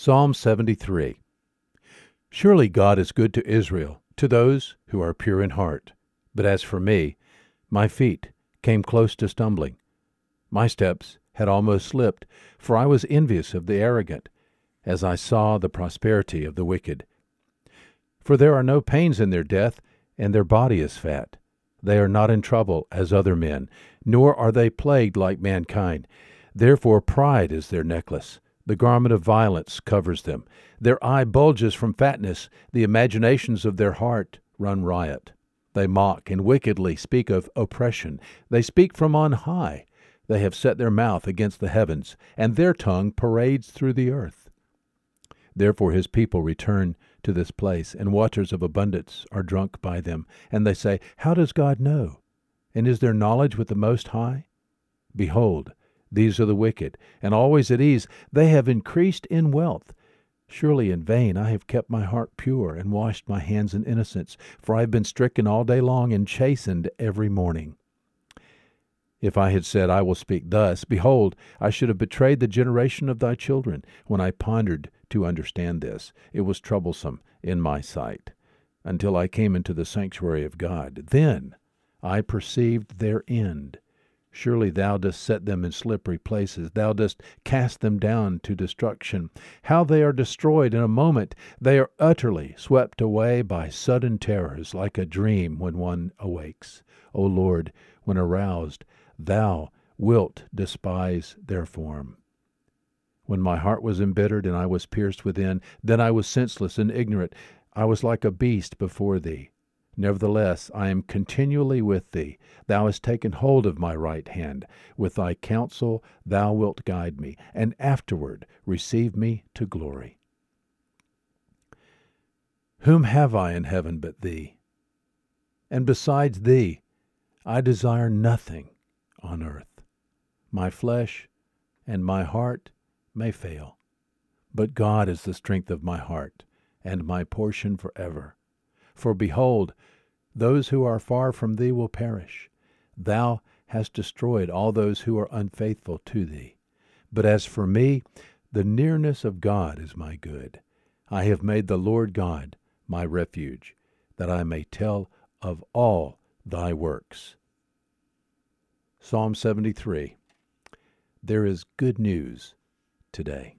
Psalm 73 Surely God is good to Israel, to those who are pure in heart. But as for me, my feet came close to stumbling. My steps had almost slipped, for I was envious of the arrogant, as I saw the prosperity of the wicked. For there are no pains in their death, and their body is fat. They are not in trouble as other men, nor are they plagued like mankind. Therefore pride is their necklace the garment of violence covers them. Their eye bulges from fatness. The imaginations of their heart run riot. They mock and wickedly speak of oppression. They speak from on high. They have set their mouth against the heavens, and their tongue parades through the earth. Therefore his people return to this place, and waters of abundance are drunk by them. And they say, How does God know? And is there knowledge with the Most High? Behold, these are the wicked, and always at ease. They have increased in wealth. Surely in vain I have kept my heart pure and washed my hands in innocence, for I have been stricken all day long and chastened every morning. If I had said, I will speak thus, behold, I should have betrayed the generation of thy children. When I pondered to understand this, it was troublesome in my sight, until I came into the sanctuary of God. Then I perceived their end Surely thou dost set them in slippery places. Thou dost cast them down to destruction. How they are destroyed in a moment! They are utterly swept away by sudden terrors, like a dream when one awakes. O Lord, when aroused, thou wilt despise their form. When my heart was embittered and I was pierced within, then I was senseless and ignorant. I was like a beast before thee. Nevertheless, I am continually with thee. Thou hast taken hold of my right hand. With thy counsel thou wilt guide me, and afterward receive me to glory. Whom have I in heaven but thee? And besides thee, I desire nothing on earth. My flesh and my heart may fail, but God is the strength of my heart and my portion forever. For behold, those who are far from thee will perish. Thou hast destroyed all those who are unfaithful to thee. But as for me, the nearness of God is my good. I have made the Lord God my refuge, that I may tell of all thy works. Psalm 73 There is good news today.